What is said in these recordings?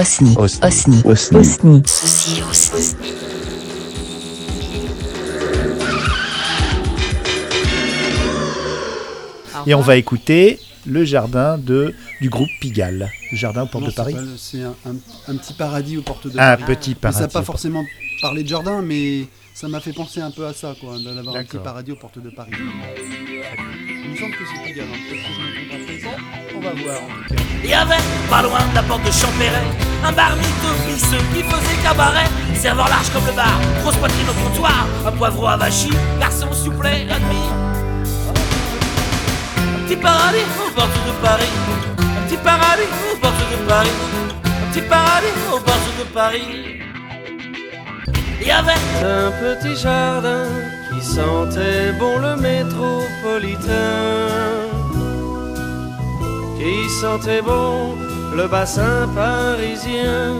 Osni. Osni. Osni. Osni. Ceci Osni. Et on va écouter le jardin de, du groupe Pigalle. Le jardin aux portes Non, de Paris. c'est un, un- un petit paradis aux portes de Un Paris. petit Mais paradis. ça n'a pas forcément parlé de jardin, mais ça m'a fait penser un peu à ça, quoi, d'avoir un petit paradis aux portes de Paris. Il me semble que c'est Pigalle, hein. Il y avait, pas loin de la porte de Champéret, un bar mytho qui faisait cabaret. Serveur large comme le bar, grosse poitrine au comptoir, un poivreau avachi, garçon supplet, admis. Un petit paradis aux portes de Paris, un petit paradis aux portes de Paris, un petit paradis aux portes de Paris. Il y avait Un petit jardin qui sentait bon le métropolitain, qui sentait bon le bassin parisien.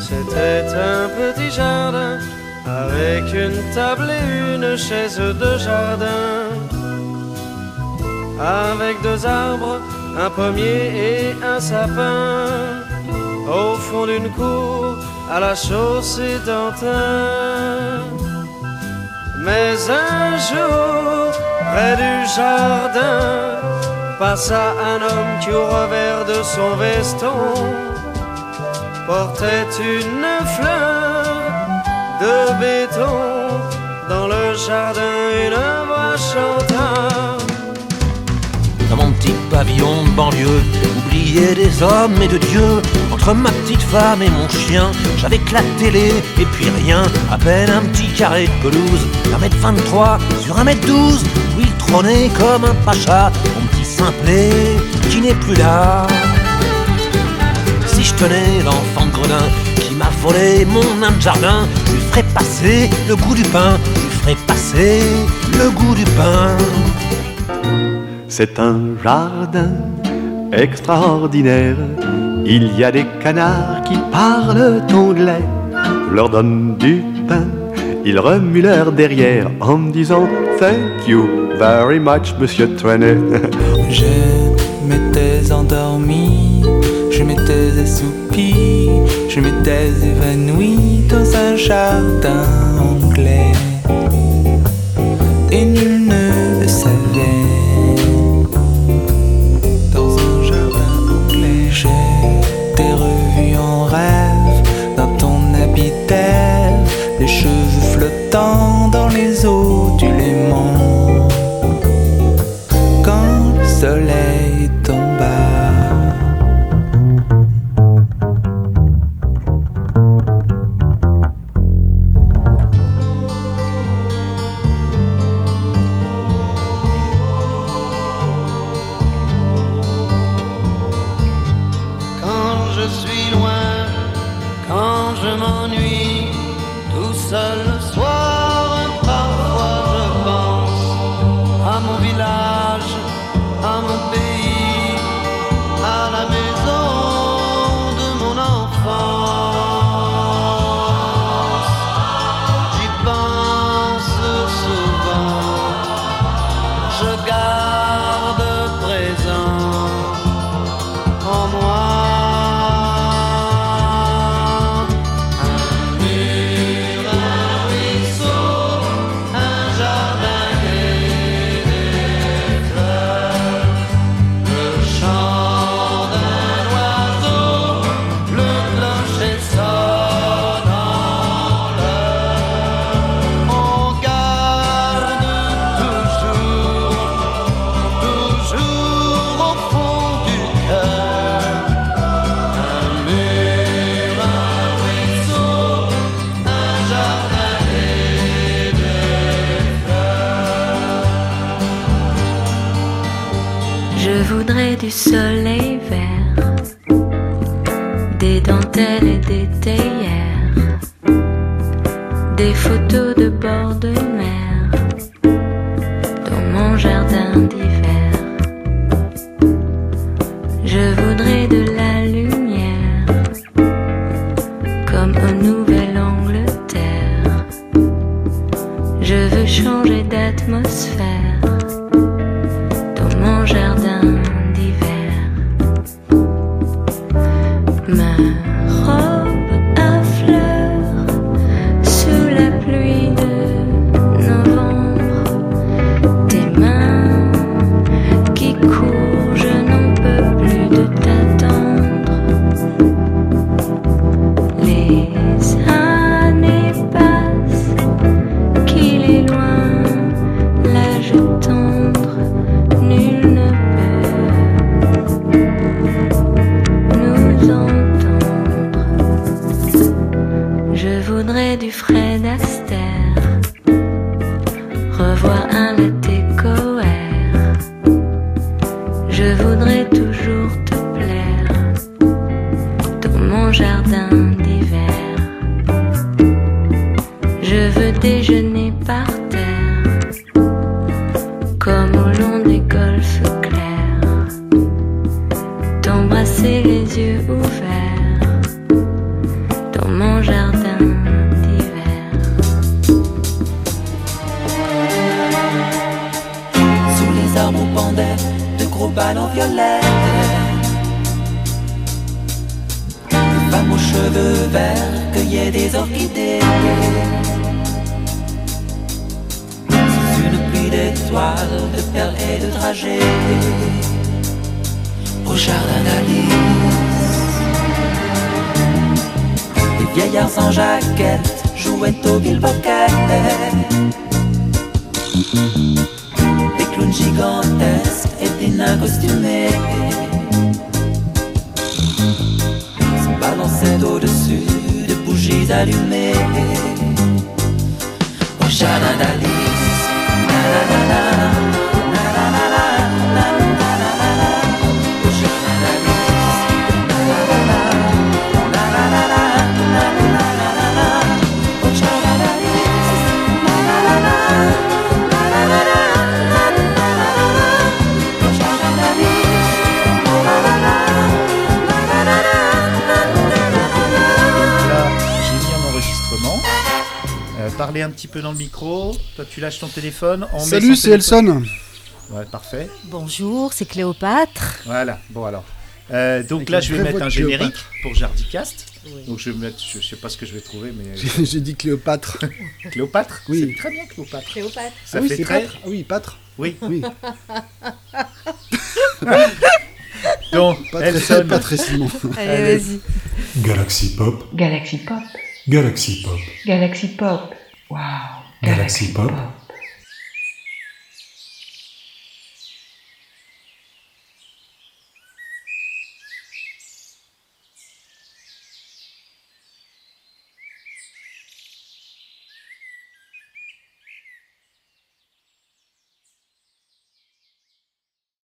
C'était un petit jardin avec une table et une chaise de jardin, avec deux arbres, un pommier et un sapin, au fond d'une cour à la chaussée d'Antin. Mais un jour, près du jardin, passa un homme qui au revers de son veston portait une fleur de béton. Dans le jardin, une voix chanta. dans mon petit pavillon de banlieue, oublié des hommes et de Dieu. Entre ma petite femme et mon chien, j'avais que la télé et puis rien, à peine un petit carré de pelouse, un mètre 23 sur un mètre 12, où il trônait comme un pacha, mon petit simplet qui n'est plus là. Si je tenais l'enfant Gredin qui m'a volé mon nain de jardin, je lui ferais passer le goût du pain, je lui ferais passer le goût du pain. C'est un jardin extraordinaire. Il y a des canards qui parlent anglais. Je leur donne du pain. Ils remuent leur derrière en disant Thank you Je m'étais endormi, je m'étais assoupi, je m'étais évanoui dans un jardin anglais. Et nul ne le savait. Dans un jardin anglais, je t'ai revu en rêve dans ton habit d'Ève, les cheveux flottant dans les eaux du Léman seul voudrais du soleil vert, des dentelles et des théières, des photos de bord de mer dans mon jardin d'hiver. Je voudrais de la lumière comme au Nouvelle-Angleterre. Je veux changer d'atmosphère revoir un latte coère. Je voudrais toujours te plaire dans mon jardin d'hiver. Je veux déjeuner par terre, comme au long des golfes ballons violets Des femmes aux cheveux verts cueillaient des orchidées. Sous une pluie d'étoiles, de perles et de dragées. Au jardin d'Alice. Des vieillards sans jaquette jouaient au bilboquet des clowns gigantesques Marina costumée se balançait au-dessus de bougies allumées. Oh, Dali, Parlez un petit peu dans le micro. Toi, tu lâches ton téléphone. On met Salut, c'est. Elson. Ouais, parfait. Bonjour, c'est Cléopâtre. Voilà. Bon alors. Euh, donc Avec là, je vais mettre un générique Cléopâtre. pour Jardicast. Donc je vais mettre, je, je sais pas ce que je vais trouver, mais J'ai dit Cléopâtre. Cléopâtre? Oui. C'est très bien Cléopâtre. Cléopâtre. Ça ah oui, fait c'est très. Pâtre. Ah oui, Pâtre. Oui. Oui. Donc Pas très, Elson. pas très Simon. Allez, Allez. vas-y. Galaxy Pop, Galaxy Pop, Galaxy Pop, Galaxy Pop. Merci Pop.